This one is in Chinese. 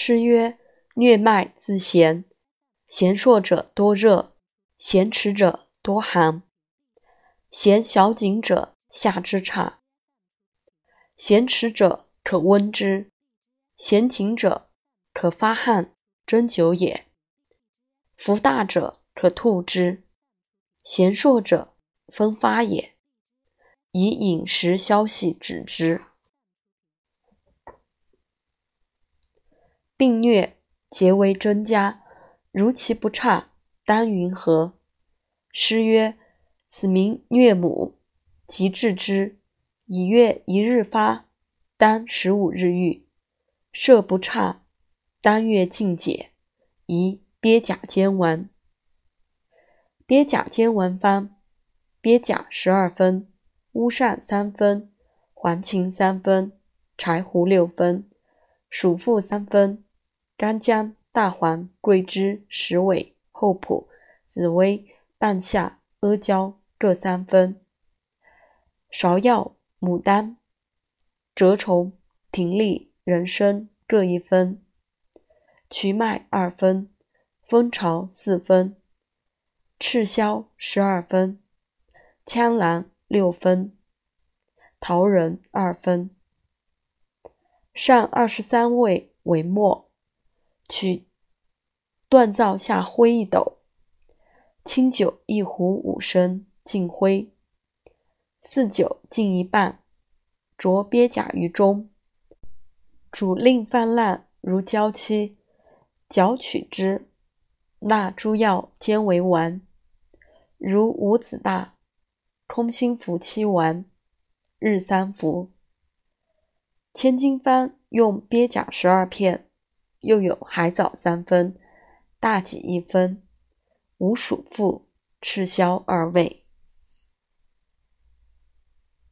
诗曰：“虐脉自弦，弦硕者多热，弦迟者多寒。弦小紧者下之差，弦迟者可温之，弦紧者可发汗蒸久也。伏大者可吐之，弦硕者风发也。以饮食消息止之。”病疟皆为真家，如其不差，当云何？诗曰：“此名疟母，即治之。以月一日发，当十五日愈。设不差，当月尽解。宜鳖甲煎丸。鳖甲煎丸方：鳖甲十二分，乌扇三分，黄芩三分，柴胡六分，鼠妇三分。干姜、大黄、桂枝、石韦、厚朴、紫薇、半夏、阿胶各三分；芍药、牡丹、蛰虫、葶苈、人参各一分；瞿麦二分，蜂巢四分，赤霄十二分，羌兰六分，桃仁二分。上二十三味为末。取锻造下灰一斗，清酒一壶五升，尽灰。四酒尽一半，着鳖甲于中，煮令泛烂如胶漆，搅取之。纳诸药煎为丸，如五子大，空心服七丸，日三服。千金方用鳖甲十二片。又有海藻三分，大戟一分，五鼠附，赤霄二位。